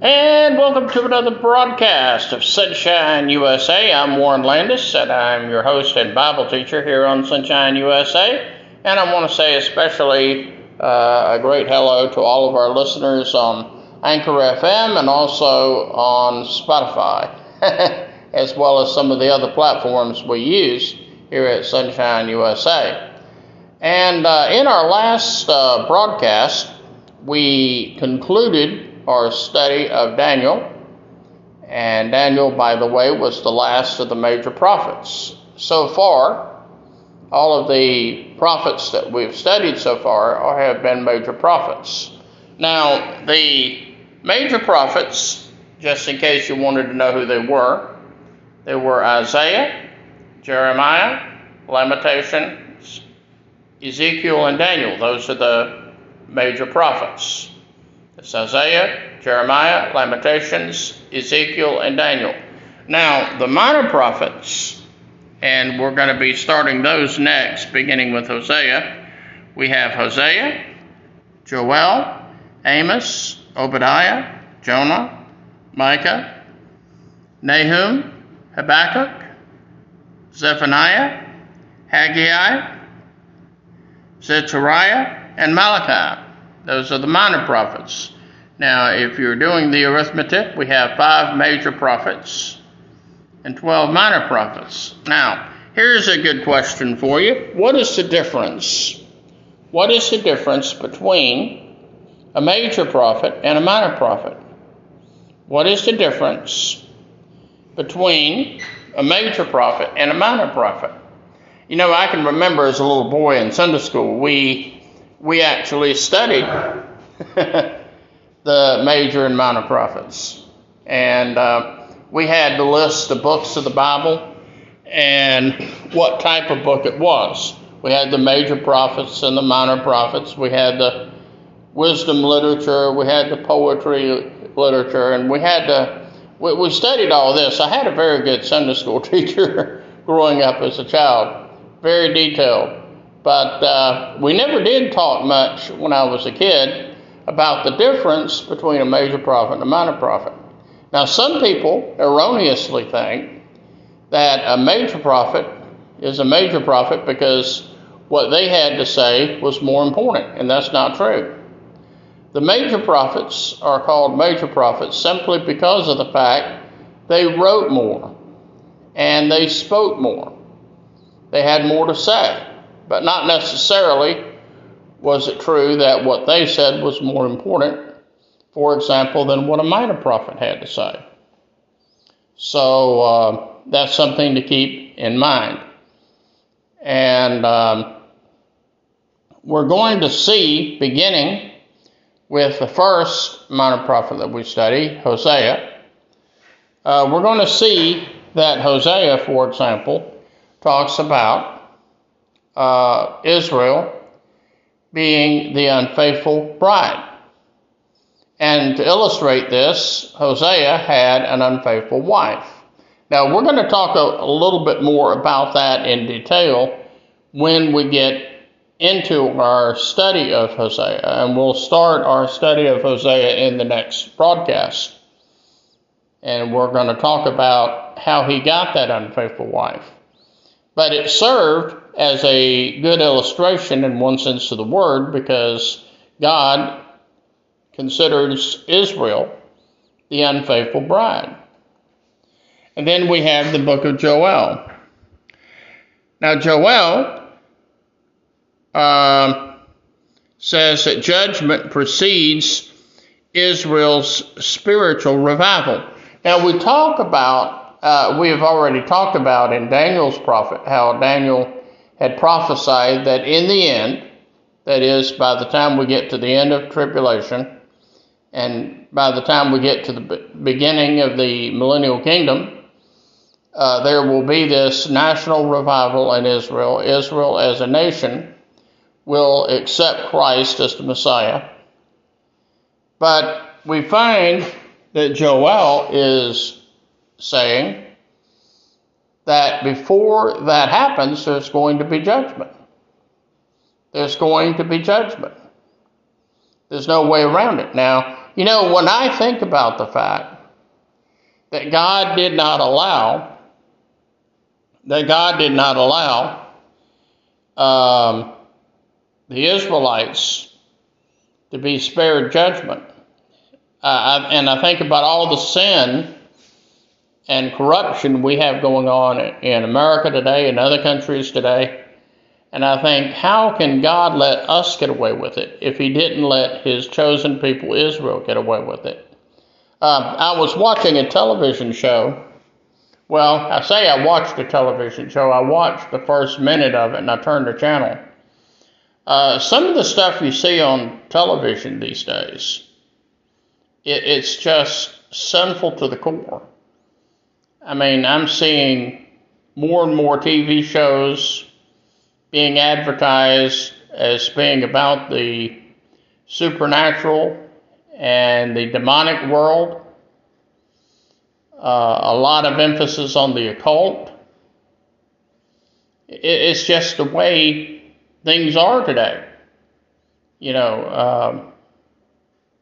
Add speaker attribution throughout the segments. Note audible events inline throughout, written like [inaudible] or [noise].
Speaker 1: And welcome to another broadcast of Sonshine USA. I'm Warren Landis, and I'm your host and Bible teacher here on Sonshine USA. And I want to say especially uh, a great hello to all of our listeners on Anchor FM and also on Spotify, [laughs] as well as some of the other platforms we use here at Sonshine USA. And uh, in our last uh, broadcast, we concluded our study of Daniel. And Daniel, by the way, was the last of the major prophets. So far, all of the prophets that we've studied so far have been major prophets. Now, the major prophets, just in case you wanted to know who they were, they were Isaiah, Jeremiah, Lamentations, Ezekiel, and Daniel. Those are the major prophets. It's Isaiah, Jeremiah, Lamentations, Ezekiel, and Daniel. Now, the minor prophets, and we're going to be starting those next, beginning with Hosea. We have Hosea, Joel, Amos, Obadiah, Jonah, Micah, Nahum, Habakkuk, Zephaniah, Haggai, Zechariah, and Malachi. Those are the minor prophets. Now, if you're doing the arithmetic, we have five major prophets and 12 minor prophets. Now, here's a good question for you. What is the difference? What is the difference between a major prophet and a minor prophet? What is the difference between a major prophet and a minor prophet? You know, I can remember as a little boy in Sunday school, we we actually studied [laughs] the major and minor prophets. And uh, we had to list the books of the Bible and what type of book it was. We had the major prophets and the minor prophets. We had the wisdom literature. We had the poetry literature. And we had to, we, we studied all this. I had a very good Sunday school [laughs] teacher growing up as a child, very detailed. But uh, we never did talk much when I was a kid about the difference between a major prophet and a minor prophet. Now, some people erroneously think that a major prophet is a major prophet because what they had to say was more important, and that's not true. The major prophets are called major prophets simply because of the fact they wrote more and they spoke more. They had more to say. But not necessarily was it true that what they said was more important, for example, than what a minor prophet had to say. So uh, that's something to keep in mind. And um, we're going to see, beginning with the first minor prophet that we study, Hosea, uh, we're going to see that Hosea, for example, talks about uh, Israel being the unfaithful bride. And to illustrate this, Hosea had an unfaithful wife. Now, we're going to talk a, a, little bit more about that in detail when we get into our study of Hosea. And we'll start our study of Hosea in the next broadcast. And we're going to talk about how he got that unfaithful wife. But it served as a good illustration in one sense of the word because God considers Israel the unfaithful bride. And then we have the book of Joel. Now, Joel uh, says that judgment precedes Israel's spiritual revival. Now, we talk about uh, we have already talked about in Daniel's prophet how Daniel had prophesied that in the end, that is, by the time we get to the end of tribulation, and by the time we get to the beginning of the millennial kingdom, uh, there will be this national revival in Israel. Israel as a nation will accept Christ as the Messiah. But we find that Joel is saying that before that happens, there's going to be judgment. There's going to be judgment. There's no way around it. Now, You know, when I think about the fact that God did not allow, that God did not allow um, the Israelites to be spared judgment. Uh, and I think about all the sin and corruption we have going on in America today and other countries today. And I think, how can God let us get away with it if He didn't let His chosen people, Israel, get away with it? Um, I was watching a television show. Well, I say I watched a television show. I watched the first minute of it and I turned the channel. Uh, some of the stuff you see on television these days, it, it's just sinful to the core. I mean, I'm seeing more and more TV shows being advertised as being about the supernatural and the demonic world. Uh, a lot of emphasis on the occult. It, it's just the way things are today. You know, um,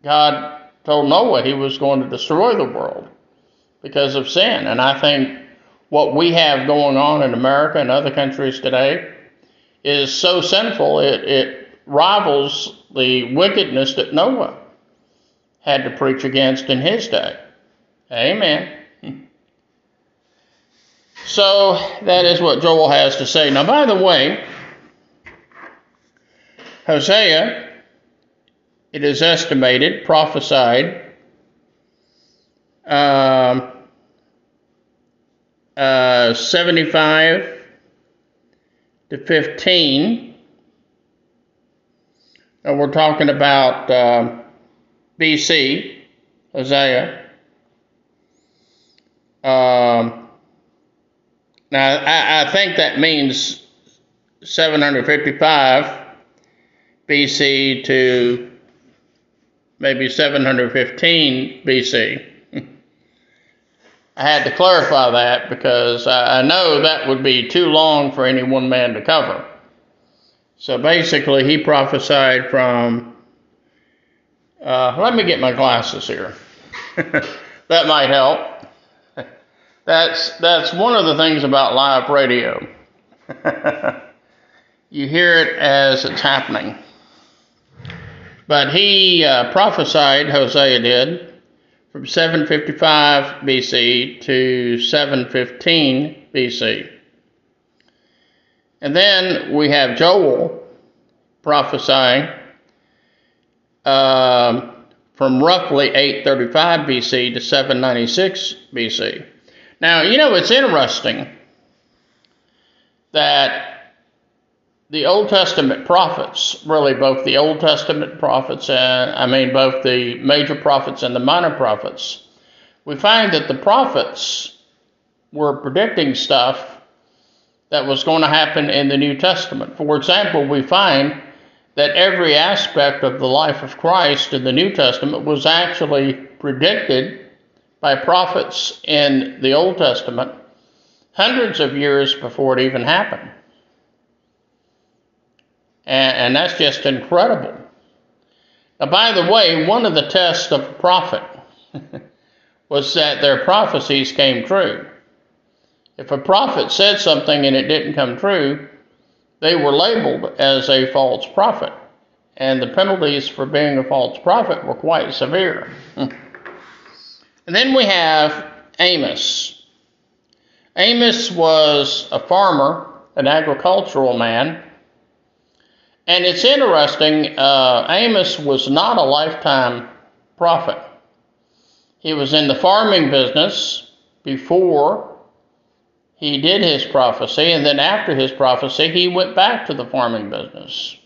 Speaker 1: God told Noah he was going to destroy the world because of sin. And I think what we have going on in America and other countries today is so sinful, it, it rivals the wickedness that Noah had to preach against in his day. Amen. [laughs] So that is what Joel has to say. Now, by the way, Hosea, it is estimated, prophesied, um, uh, 75 to 15. And we're talking about uh, BC, Hosea. Um, now, I, I think that means 755 BC to maybe 715 BC. I had to clarify that because I know that would be too long for any one man to cover. So basically, he prophesied from. Uh, let me get my glasses here. [laughs] that might help. That's that's one of the things about live radio. [laughs] you hear it as it's happening. But he uh, prophesied, Hosea did, from 755 BC to 715 BC. And then we have Joel prophesying um, from roughly 835 BC to 796 BC. Now, you know, it's interesting that the Old Testament prophets, really both the Old Testament prophets and I mean both the major prophets and the minor prophets, we find that the prophets were predicting stuff that was going to happen in the New Testament. For example, we find that every aspect of the life of Christ in the New Testament was actually predicted by prophets in the Old Testament hundreds of years before it even happened. And, and that's just incredible. Now, by the way, one of the tests of a prophet [laughs] was that their prophecies came true. If a prophet said something and it didn't come true, they were labeled as a false prophet. And the penalties for being a false prophet were quite severe. [laughs] and then we have Amos. Amos was a farmer, an agricultural man, and it's interesting, uh, Amos was not a lifetime prophet. He was in the farming business before he did his prophecy, and then after his prophecy, he went back to the farming business.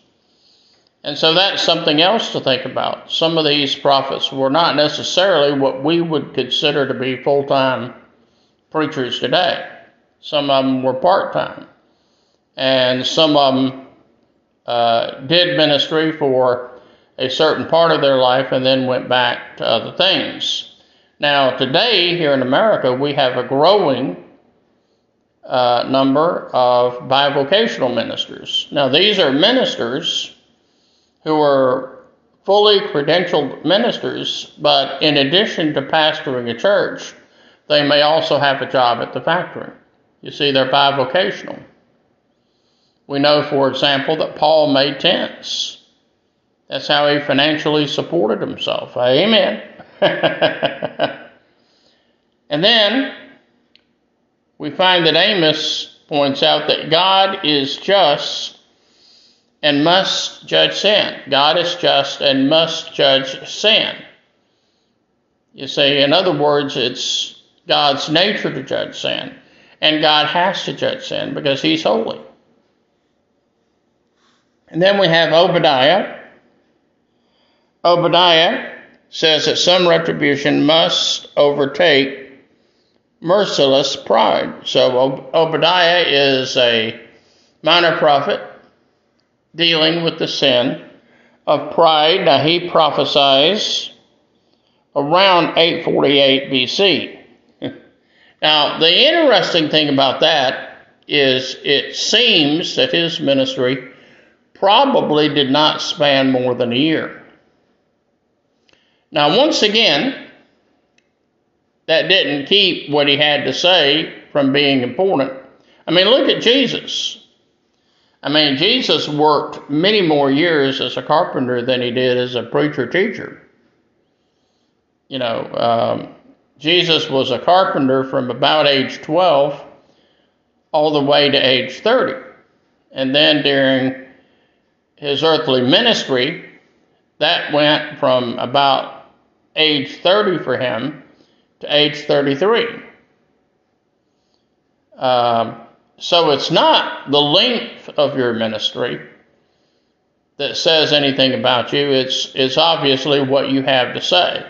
Speaker 1: And so that's something else to think about. Some of these prophets were not necessarily what we would consider to be full time preachers today. Some of them were part time, and some of them uh, did ministry for a certain part of their life and then went back to other things. Now, today here in America, we have a growing uh, number of bivocational ministers. Now, these are ministers who are fully credentialed ministers, but in addition to pastoring a church, they may also have a job at the factory. You see, they're bivocational. We know, for example, that Paul made tents. That's how he financially supported himself. Amen. [laughs] and then we find that Amos points out that God is just and must judge sin. God is just and must judge sin. You see, in other words, it's God's nature to judge sin. And God has to judge sin because He's holy. And then we have Obadiah. Obadiah says that some retribution must overtake merciless pride. So Obadiah is a minor prophet dealing with the sin of pride. Now he prophesies around 848 BC. [laughs] now, the interesting thing about that is it seems that his ministry probably did not span more than a year. Now, once again, that didn't keep what he had to say from being important. I mean, look at Jesus. I mean, Jesus worked many more years as a carpenter than he did as a preacher teacher. You know, um, Jesus was a carpenter from about age 12 all the way to age 30. And then during his earthly ministry, that went from about age 30 for him to age 33. Um, so it's not the length of your ministry that says anything about you. It's it's obviously what you have to say.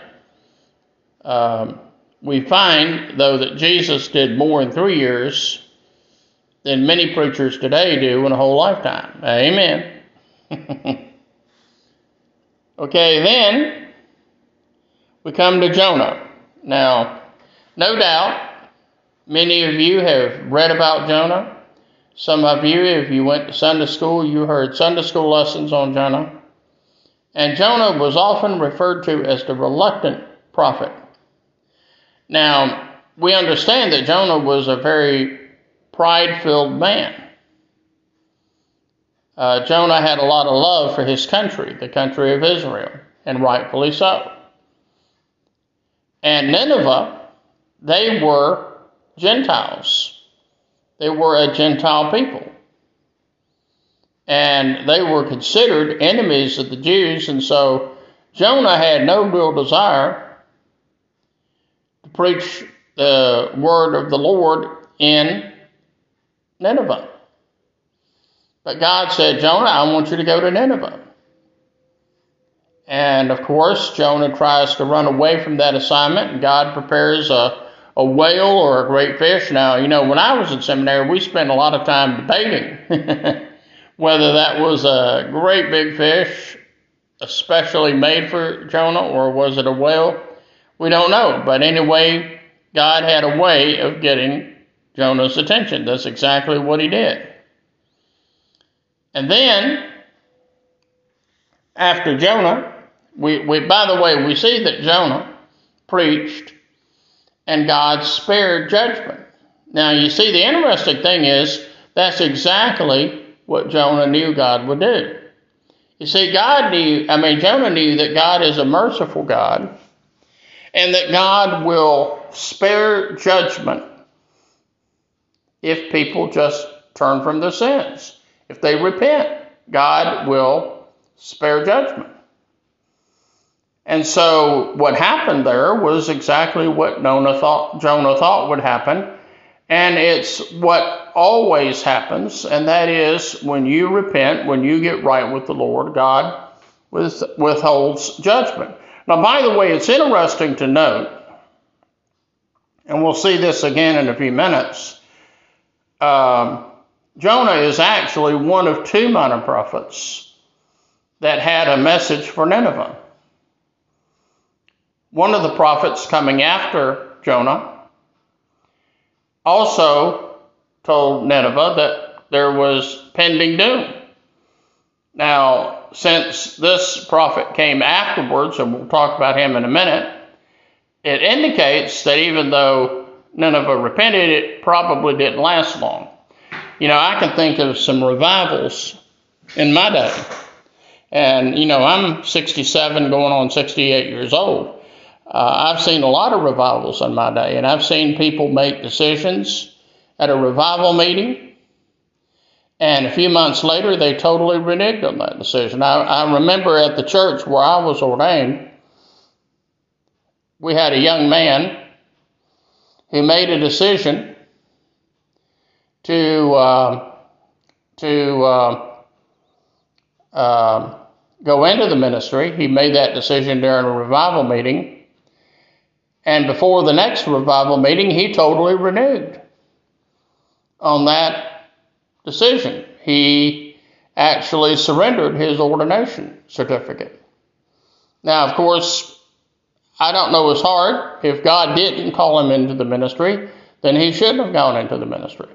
Speaker 1: Um, we find though that Jesus did more in three years than many preachers today do in a whole lifetime. Amen. [laughs] okay, then we come to Jonah. Now, no doubt Many of you have read about Jonah. Some of you, if you went to Sunday school, you heard Sunday school lessons on Jonah. And Jonah was often referred to as the reluctant prophet. Now, we understand that Jonah was a very pride filled man. Uh, Jonah had a lot of love for his country, the country of Israel, and rightfully so. And Nineveh, they were Gentiles. They were a Gentile people. And they were considered enemies of the Jews, and so Jonah had no real desire to preach the word of the Lord in Nineveh. But God said, Jonah, I want you to go to Nineveh. And of course, Jonah tries to run away from that assignment, and God prepares a a whale or a great fish. Now, you know, when I was in seminary, we spent a lot of time debating [laughs] whether that was a great big fish, especially made for Jonah, or was it a whale? We don't know. But anyway, God had a way of getting Jonah's attention. That's exactly what he did. And then, after Jonah, we, we by the way, we see that Jonah preached and God spared judgment. Now, you see, the interesting thing is that's exactly what Jonah knew God would do. You see, God knew, I mean, Jonah knew that God is a merciful God and that God will spare judgment if people just turn from their sins. If they repent, God will spare judgment. And so what happened there was exactly what Jonah thought, Jonah thought would happen. And it's what always happens, and that is when you repent, when you get right with the Lord, God withholds judgment. Now, by the way, it's interesting to note, and we'll see this again in a few minutes. Um, Jonah is actually one of two minor prophets that had a message for Nineveh. One of the prophets coming after Jonah also told Nineveh that there was pending doom. Now, since this prophet came afterwards, and we'll talk about him in a minute, it indicates that even though Nineveh repented, it probably didn't last long. You know, I can think of some revivals in my day. And, you know, I'm 67 going on 68 years old. Uh, I've seen a lot of revivals in my day, and I've seen people make decisions at a revival meeting, and a few months later, they totally reneged on that decision. I, I remember at the church where I was ordained, we had a young man who made a decision to uh, to uh, uh, go into the ministry. He made that decision during a revival meeting, and before the next revival meeting, he totally renewed on that decision. He actually surrendered his ordination certificate. Now, of course, I don't know his heart. If God didn't call him into the ministry, then he shouldn't have gone into the ministry.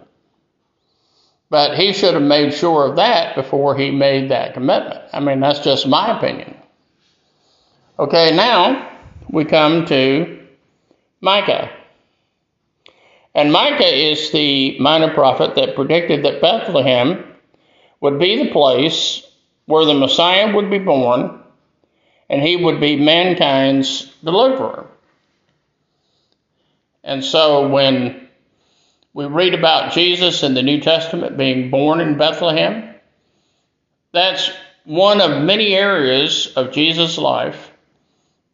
Speaker 1: But he should have made sure of that before he made that commitment. I mean, that's just my opinion. Okay, now we come to Micah. And Micah is the minor prophet that predicted that Bethlehem would be the place where the Messiah would be born and he would be mankind's deliverer. And so when we read about Jesus in the New Testament being born in Bethlehem, that's one of many areas of Jesus' life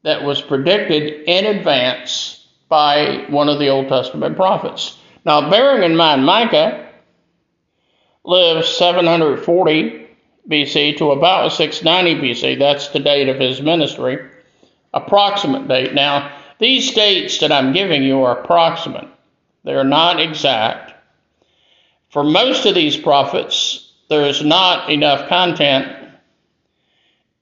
Speaker 1: that was predicted in advance by one of the Old Testament prophets. Now, bearing in mind, Micah lived 740 BC to about 690 BC. That's the date of his ministry, approximate date. Now, these dates that I'm giving you are approximate, they're not exact. For most of these prophets, there is not enough content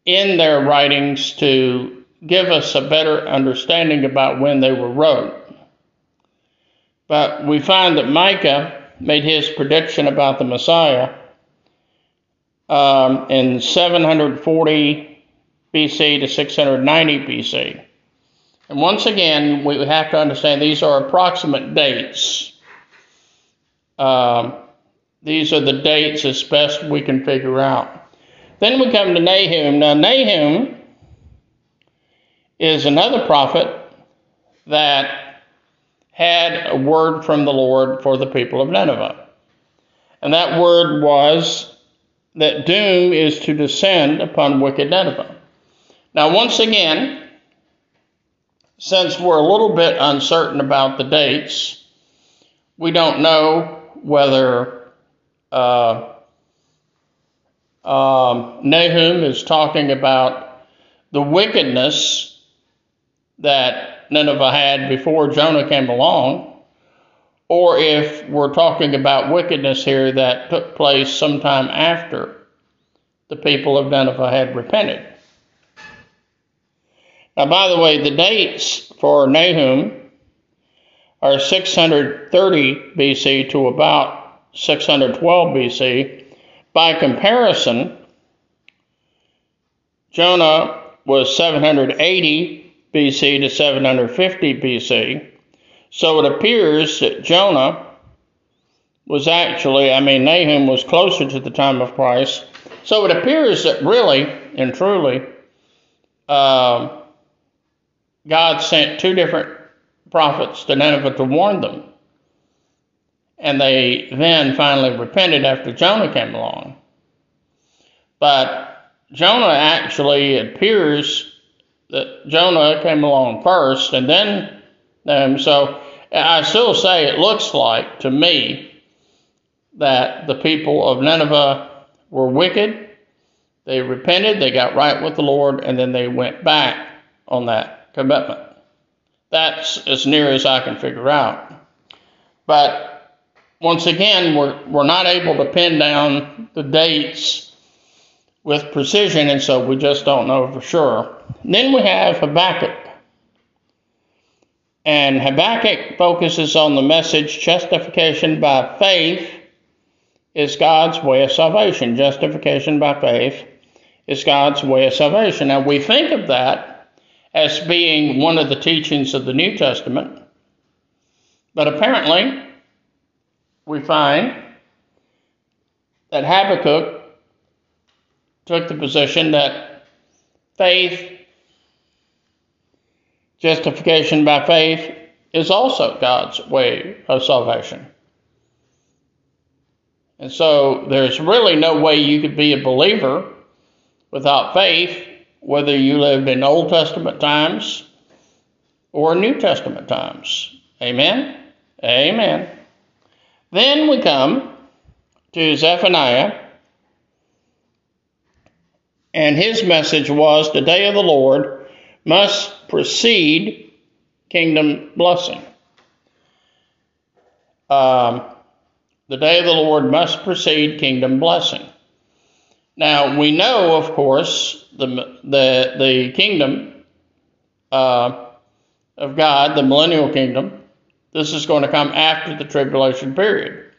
Speaker 1: in their writings to give us a better understanding about when they were wrote. But we find that Micah made his prediction about the Messiah um, in 740 BC to 690 BC. And once again, we have to understand these are approximate dates. Um, these are the dates as best we can figure out. Then we come to Nahum. Now, Nahum is another prophet that had a word from the Lord for the people of Nineveh. And that word was that doom is to descend upon wicked Nineveh. Now, once again, since we're a little bit uncertain about the dates, we don't know whether uh, um, Nahum is talking about the wickedness that Nineveh had before Jonah came along, or if we're talking about wickedness here that took place sometime after the people of Nineveh had repented. Now, by the way, the dates for Nahum are 630 BC to about 612 BC. By comparison, Jonah was 780 BC to 750 BC. So it appears that Jonah was actually, I mean, Nahum was closer to the time of Christ. So it appears that really and truly, uh, God sent two different prophets to Nineveh to warn them. And they then finally repented after Jonah came along. But Jonah actually appears that Jonah came along first, and then so I still say it looks like to me that the people of Nineveh were wicked. They repented, they got right with the Lord, and then they went back on that commitment. That's as near as I can figure out. But once again, we're, we're not able to pin down the dates with precision, and so we just don't know for sure. Then we have Habakkuk. And Habakkuk focuses on the message justification by faith is God's way of salvation. Justification by faith is God's way of salvation. Now, we think of that as being one of the teachings of the New Testament, but apparently, we find that Habakkuk took the position that faith, justification by faith, is also God's way of salvation. And so there's really no way you could be a believer without faith, whether you lived in Old Testament times or New Testament times. Amen? Amen. Then we come to Zephaniah, and his message was the day of the Lord must precede kingdom blessing. Um, the day of the Lord must precede kingdom blessing. Now we know, of course, the the the kingdom uh, of God, the millennial kingdom. This is going to come after the tribulation period.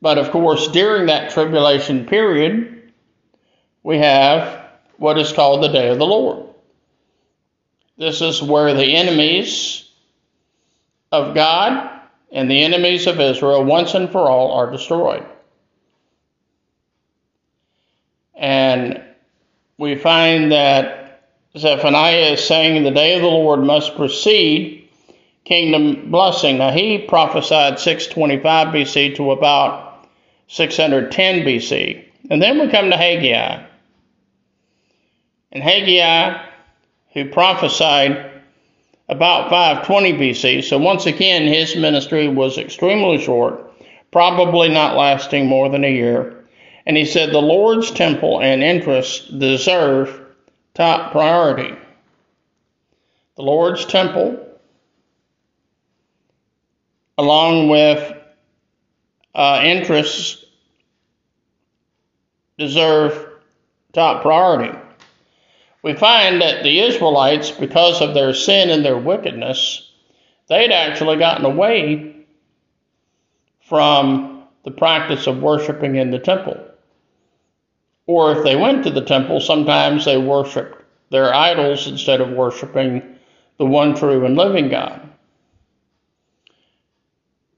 Speaker 1: But of course, during that tribulation period, we have what is called the day of the Lord. This is where the enemies of God and the enemies of Israel, once and for all, are destroyed. And we find that Zephaniah is saying the day of the Lord must precede kingdom blessing. Now, he prophesied 625 BC to about 610 BC. And then we come to Haggai. And Haggai, who prophesied about 520 BC, so once again, his ministry was extremely short, probably not lasting more than a year. And he said, The Lord's temple and interests deserve top priority. The Lord's temple, along with uh, interests, deserve top priority. We find that the Israelites, because of their sin and their wickedness, they'd actually gotten away from the practice of worshiping in the temple. Or if they went to the temple, sometimes they worshiped their idols instead of worshiping the one true and living God.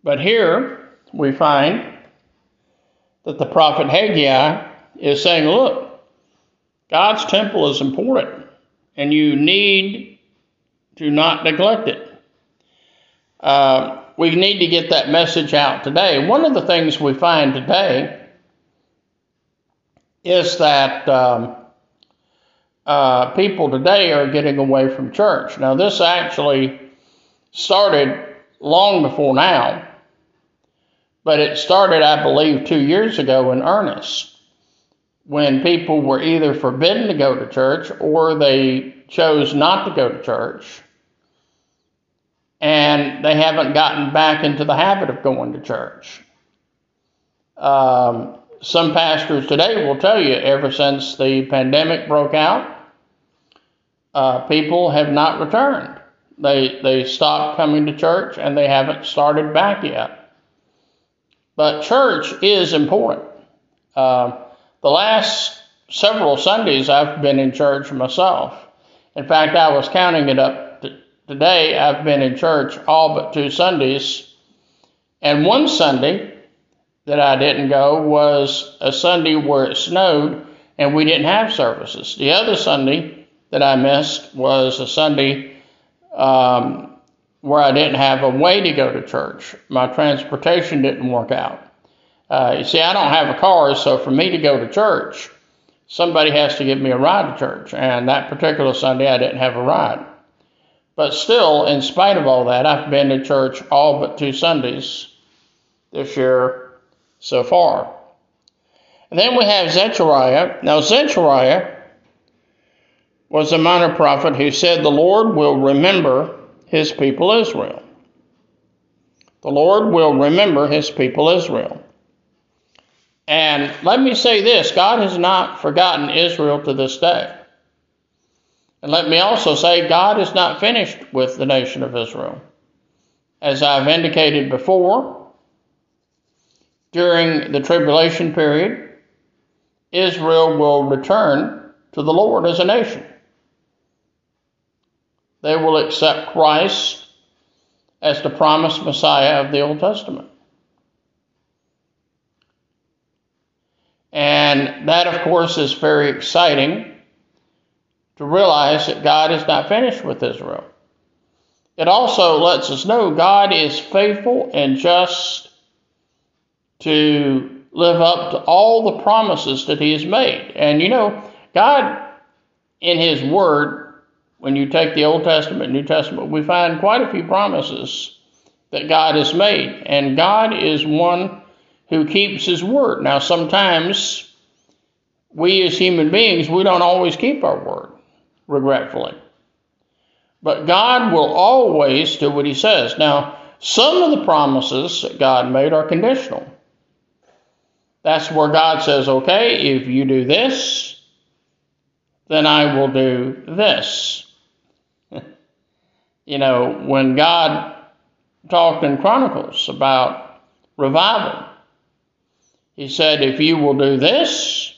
Speaker 1: But here we find that the prophet Haggai is saying, look, God's temple is important, and you need to not neglect it. Uh, we need to get that message out today. One of the things we find today is that um, uh, people today are getting away from church. Now, this actually started long before now, but it started, I believe, two years ago in earnest when people were either forbidden to go to church or they chose not to go to church. And they haven't gotten back into the habit of going to church. Um, some pastors today will tell you ever since the pandemic broke out, uh, people have not returned. They, they stopped coming to church and they haven't started back yet. But church is important. Uh, the last several Sundays I've been in church myself. In fact, I was counting it up t- today. I've been in church all but two Sundays. And one Sunday, that I didn't go was a Sunday where it snowed and we didn't have services. The other Sunday that I missed was a Sunday um, where I didn't have a way to go to church. My transportation didn't work out. Uh, you see, I don't have a car, so for me to go to church, somebody has to give me a ride to church. And that particular Sunday, I didn't have a ride. But still, in spite of all that, I've been to church all but two Sundays this year so far. And then we have Zechariah. Now, Zechariah was a minor prophet who said, The Lord will remember his people Israel. The Lord will remember his people Israel. And let me say this God has not forgotten Israel to this day. And let me also say, God is not finished with the nation of Israel. As I've indicated before, during the tribulation period, Israel will return to the Lord as a nation. They will accept Christ as the promised Messiah of the Old Testament. And that, of course, is very exciting to realize that God is not finished with Israel. It also lets us know God is faithful and just to live up to all the promises that He has made. And you know, God, in His Word, when you take the Old Testament, New Testament, we find quite a few promises that God has made. And God is one who keeps His Word. Now, sometimes we as human beings, we don't always keep our word, regretfully. But God will always do what He says. Now, some of the promises that God made are conditional. That's where God says, okay, if you do this, then I will do this. [laughs] you know, when God talked in Chronicles about revival, He said, if you will do this,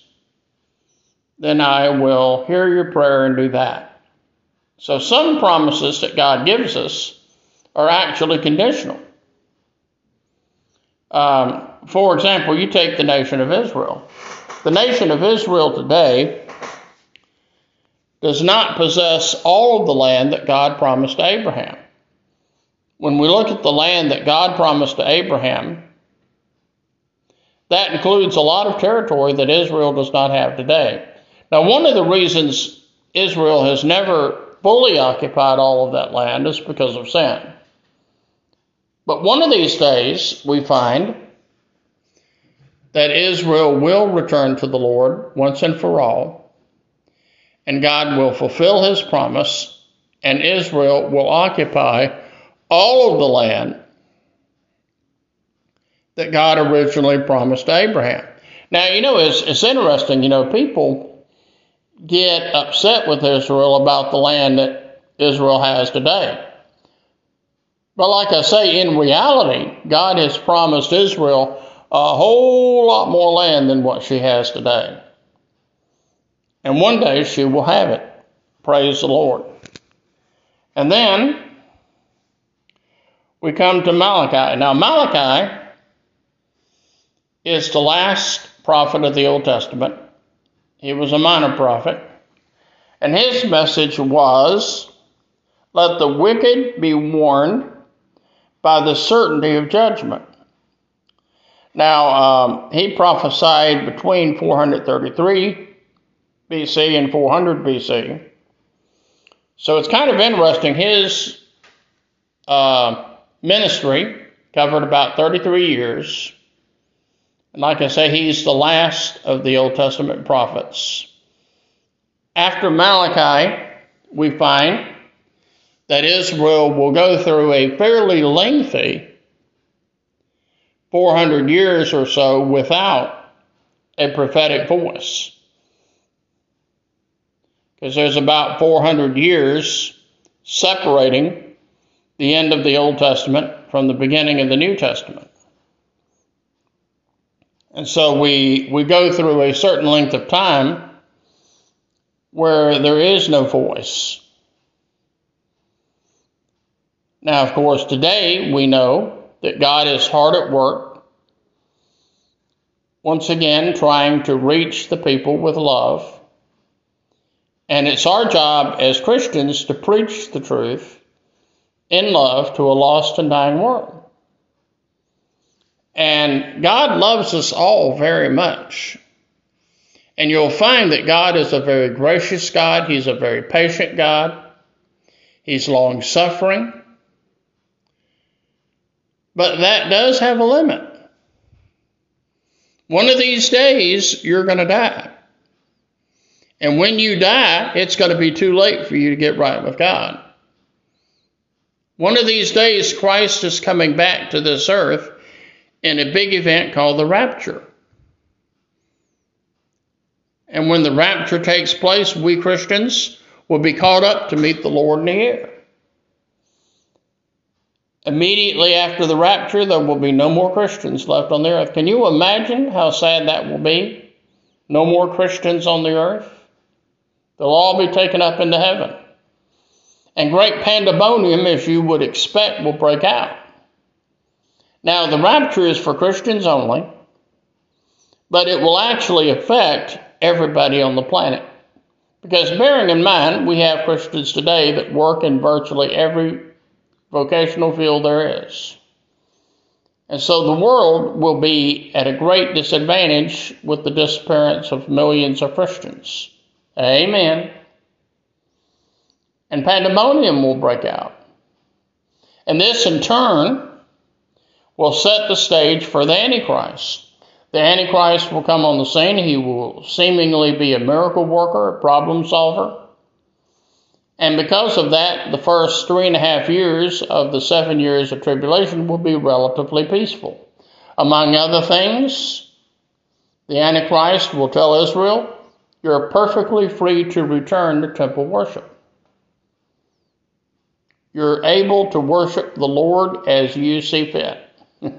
Speaker 1: then I will hear your prayer and do that. So some promises that God gives us are actually conditional. Um, for example, you take the nation of Israel. The nation of Israel today does not possess all of the land that God promised to Abraham. When we look at the land that God promised to Abraham, that includes a lot of territory that Israel does not have today. Now, one of the reasons Israel has never fully occupied all of that land is because of sin. But one of these days, we find that Israel will return to the Lord once and for all, and God will fulfill his promise, and Israel will occupy all of the land that God originally promised Abraham. Now, you know, it's, it's interesting, you know, people get upset with Israel about the land that Israel has today. But like I say, in reality, God has promised Israel a whole lot more land than what she has today. And one day she will have it. Praise the Lord. And then we come to Malachi. Now, Malachi is the last prophet of the Old Testament. He was a minor prophet. And his message was let the wicked be warned by the certainty of judgment. Now, um, he prophesied between 433 BC and 400 BC. So it's kind of interesting. His uh, ministry covered about 33 years. And like I say, he's the last of the Old Testament prophets. After Malachi, we find that Israel will go through a fairly lengthy 400 years or so without a prophetic voice. Because there's about 400 years separating the end of the Old Testament from the beginning of the New Testament. And so we, we go through a certain length of time where there is no voice. Now, of course, today we know that God is hard at work, once again trying to reach the people with love. And it's our job as Christians to preach the truth in love to a lost and dying world. And God loves us all very much. And you'll find that God is a very gracious God. He's a very patient God. He's long suffering. But that does have a limit. One of these days, you're going to die. And when you die, it's going to be too late for you to get right with God. One of these days, Christ is coming back to this earth in a big event called the rapture. And when the rapture takes place, we Christians will be caught up to meet the Lord in the air. Immediately after the rapture, there will be no more Christians left on the earth. Can you imagine how sad that will be? No more Christians on the earth? They'll all be taken up into heaven. And great pandemonium, as you would expect, will break out. Now, the rapture is for Christians only, but it will actually affect everybody on the planet. Because bearing in mind, we have Christians today that work in virtually every vocational field there is. And so the world will be at a great disadvantage with the disappearance of millions of Christians. Amen. And pandemonium will break out. And this in turn will set the stage for the Antichrist. The Antichrist will come on the scene. He will seemingly be a miracle worker, a problem solver. And because of that, the first three and a half years of the seven years of tribulation will be relatively peaceful. Among other things, the Antichrist will tell Israel, You're perfectly free to return to temple worship. You're able to worship the Lord as you see fit. [laughs]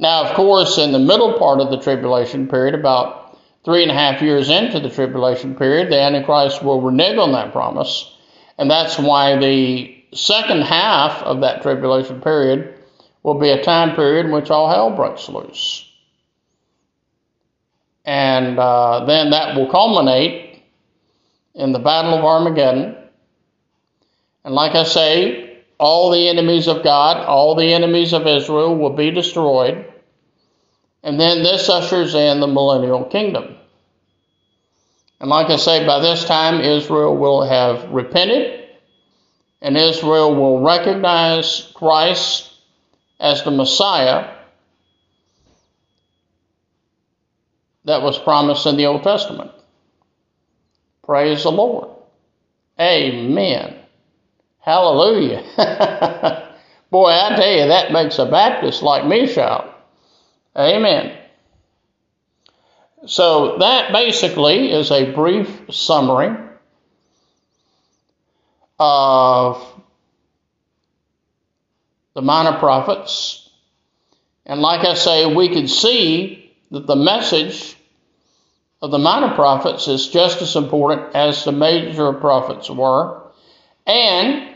Speaker 1: Now, of course, in the middle part of the tribulation period, about three and a half years into the tribulation period, the Antichrist will renege on that promise. And that's why the second half of that tribulation period will be a time period in which all hell breaks loose. And uh, then that will culminate in the Battle of Armageddon. And like I say, all the enemies of God, all the enemies of Israel will be destroyed. And then this ushers in the millennial kingdom. And like I say, by this time, Israel will have repented, and Israel will recognize Christ as the Messiah that was promised in the Old Testament. Praise the Lord. Amen. Hallelujah. [laughs] Boy, I tell you, that makes a Baptist like me shout. Amen. So, that basically is a brief summary of the minor prophets. And like I say, we could see that the message of the minor prophets is just as important as the major prophets were. And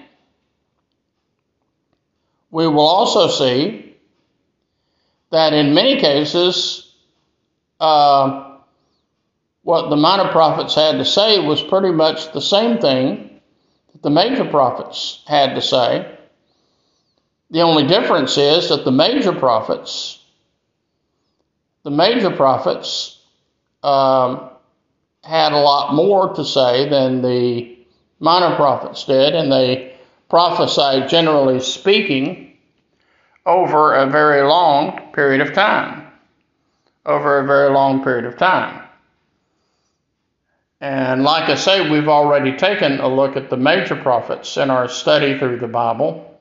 Speaker 1: we will also see that in many cases, uh, what the minor prophets had to say was pretty much the same thing that the major prophets had to say. The only difference is that the major prophets, the major prophets, um, had a lot more to say than the minor prophets did, and they prophesied, generally speaking, over a very long period of time. Over a very long period of time. And like I say, we've already taken a look at the major prophets in our study through the Bible.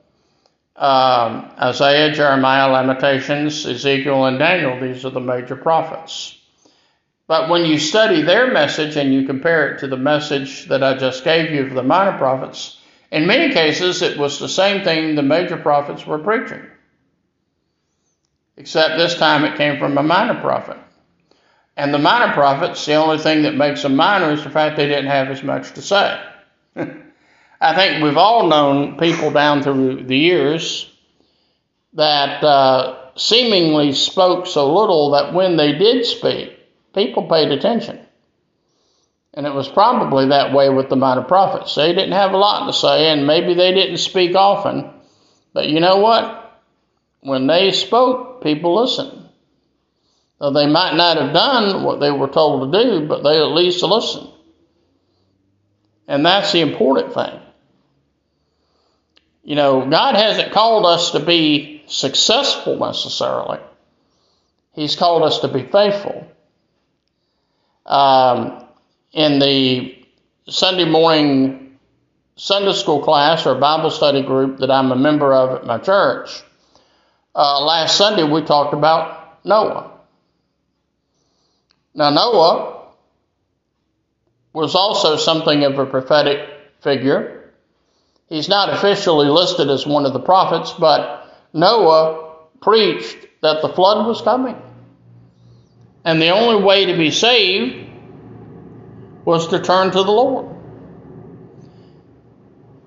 Speaker 1: Um, Isaiah, Jeremiah, Lamentations, Ezekiel, and Daniel, these are the major prophets. But when you study their message and you compare it to the message that I just gave you of the minor prophets, in many cases, it was the same thing the major prophets were preaching, except this time it came from a minor prophet. And the minor prophets, the only thing that makes them minor is the fact they didn't have as much to say. [laughs] I think we've all known people down through the years that uh, seemingly spoke so little that when they did speak, people paid attention. And it was probably that way with the minor prophets. They didn't have a lot to say, and maybe they didn't speak often. But you know what? When they spoke, people listened. So they might not have done what they were told to do, but they at least listened. And that's the important thing. You know, God hasn't called us to be successful necessarily. He's called us to be faithful. Um, in the Sunday morning Sunday school class or Bible study group that I'm a member of at my church, uh, last Sunday we talked about Noah. Now, Noah was also something of a prophetic figure. He's not officially listed as one of the prophets, but Noah preached that the flood was coming. And the only way to be saved was to turn to the Lord.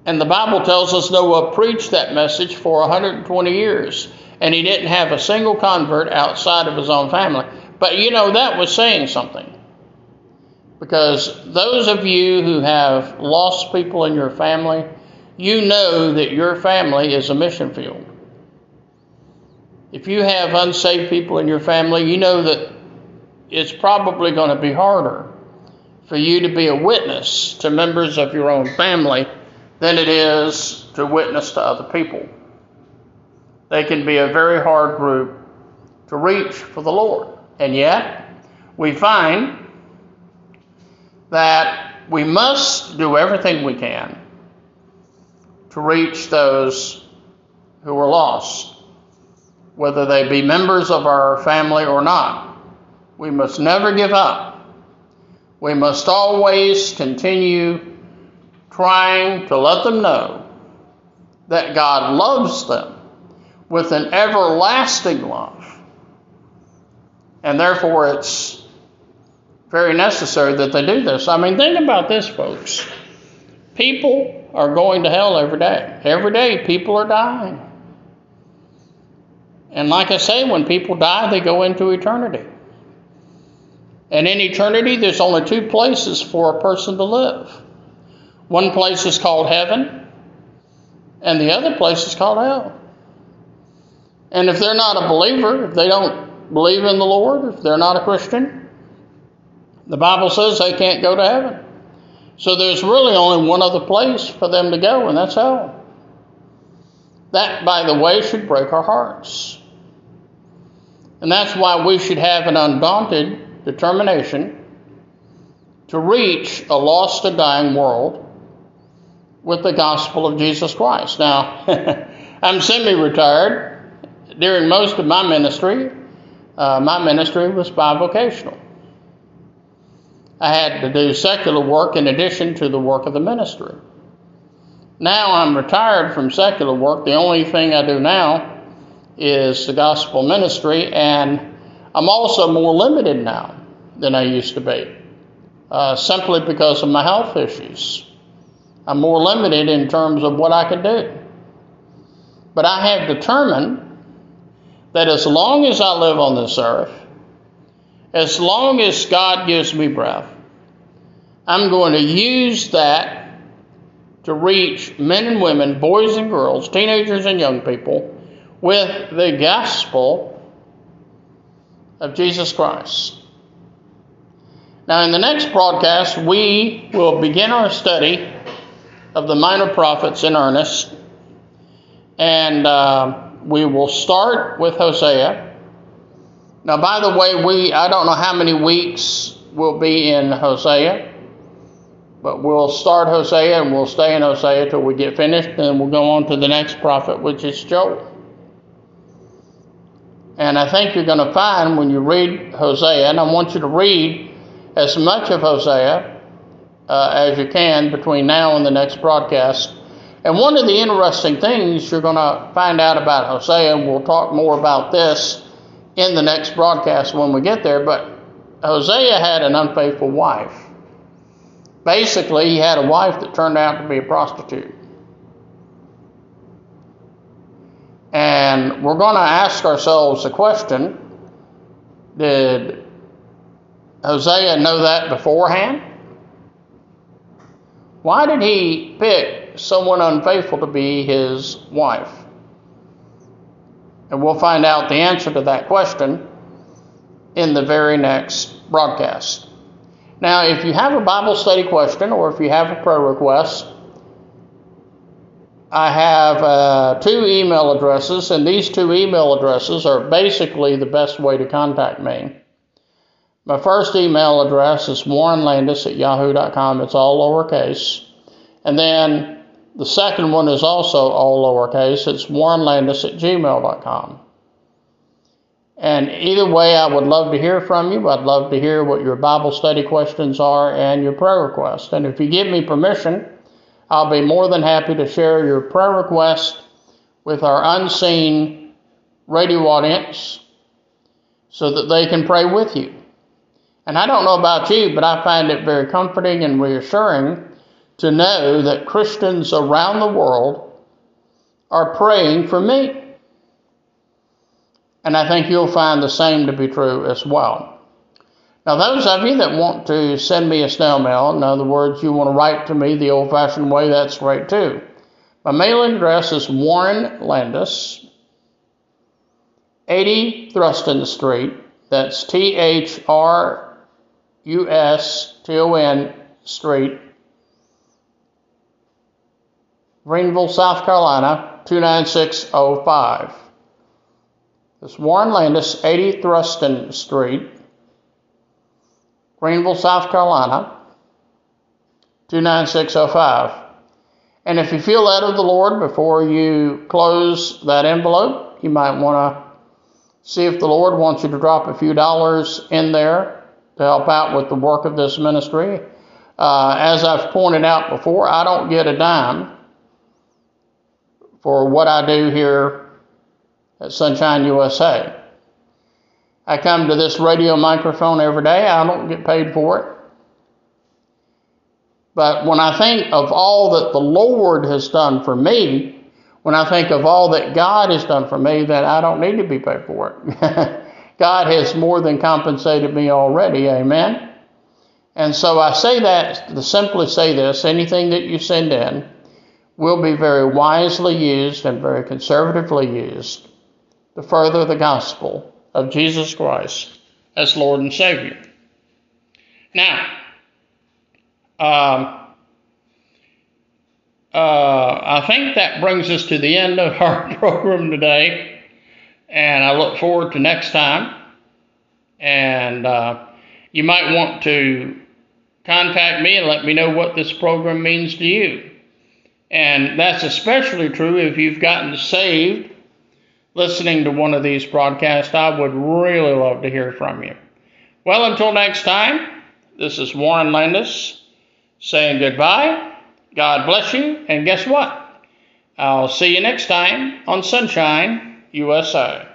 Speaker 1: And the Bible tells us Noah preached that message for 120 years, and he didn't have a single convert outside of his own family. But you know, that was saying something. Because those of you who have lost people in your family, you know that your family is a mission field. If you have unsaved people in your family, you know that it's probably going to be harder for you to be a witness to members of your own family than it is to witness to other people. They can be a very hard group to reach for the Lord. And yet, we find that we must do everything we can to reach those who are lost, whether they be members of our family or not. We must never give up. We must always continue trying to let them know that God loves them with an everlasting love. And therefore, it's very necessary that they do this. I mean, think about this, folks. People are going to hell every day. Every day, people are dying. And like I say, when people die, they go into eternity. And in eternity, there's only two places for a person to live. One place is called heaven, and the other place is called hell. And if they're not a believer, if they don't believe in the Lord, if they're not a Christian, the Bible says they can't go to heaven. So there's really only one other place for them to go, and that's hell. That, by the way, should break our hearts. And that's why we should have an undaunted determination to reach a lost and dying world with the gospel of Jesus Christ. Now, [laughs] I'm semi retired. During most of my ministry, uh, my ministry was bivocational. I had to do secular work in addition to the work of the ministry. Now I'm retired from secular work. The only thing I do now is the gospel ministry, and I'm also more limited now than I used to be, uh, simply because of my health issues. I'm more limited in terms of what I can do. But I have determined that as long as I live on this earth, as long as God gives me breath, I'm going to use that to reach men and women, boys and girls, teenagers and young people with the gospel of Jesus Christ. Now, in the next broadcast, we will begin our study of the minor prophets in earnest, and uh, we will start with Hosea. Now, by the way, we I don't know how many weeks we'll be in Hosea, but we'll start Hosea and we'll stay in Hosea till we get finished, and we'll go on to the next prophet, which is Joel. And I think you're going to find when you read Hosea, and I want you to read as much of Hosea uh, as you can between now and the next broadcast. And one of the interesting things you're going to find out about Hosea, and we'll talk more about this in the next broadcast when we get there, but Hosea had an unfaithful wife. Basically, he had a wife that turned out to be a prostitute. And we're going to ask ourselves the question Did Hosea know that beforehand? Why did he pick someone unfaithful to be his wife? And we'll find out the answer to that question in the very next broadcast. Now, if you have a Bible study question or if you have a prayer request, I have uh, two email addresses, and these two email addresses are basically the best way to contact me. My first email address is warrenlandis at yahoo.com. It's all lowercase. And then the second one is also all lowercase. It's warrenlandis at gmail.com. And either way, I would love to hear from you. I'd love to hear what your Bible study questions are and your prayer requests. And if you give me permission, I'll be more than happy to share your prayer request with our unseen radio audience so that they can pray with you. And I don't know about you, but I find it very comforting and reassuring to know that Christians around the world are praying for me. And I think you'll find the same to be true as well. Now, those of you that want to send me a snail mail, in other words, you want to write to me the old fashioned way, that's great too. My mailing address is Warren Landis, 80 Thruston Street. That's T H R U S T O N Street, Greenville, South Carolina, 29605. It's Warren Landis, 80 Thruston Street, Greenville, South Carolina, 29605. And if you feel led of the Lord before you close that envelope, you might want to see if the Lord wants you to drop a few dollars in there to help out with the work of this ministry. Uh, as I've pointed out before, I don't get a dime for what I do here at Sonshine USA. I come to this radio microphone every day. I don't get paid for it. But when I think of all that the Lord has done for me, when I think of all that God has done for me, then I don't need to be paid for it. [laughs] God has more than compensated me already. Amen. And so I say that to simply say this anything that you send in will be very wisely used and very conservatively used to further the gospel of Jesus Christ as Lord and Savior. Now, um, uh, I think that brings us to the end of our [laughs] program today, and I look forward to next time. And uh, you might want to contact me and let me know what this program means to you. And that's especially true if you've gotten saved listening to one of these broadcasts. I would really love to hear from you. Well, until next time, this is Warren Landis saying goodbye. God bless you, and guess what? I'll see you next time on Sonshine USA.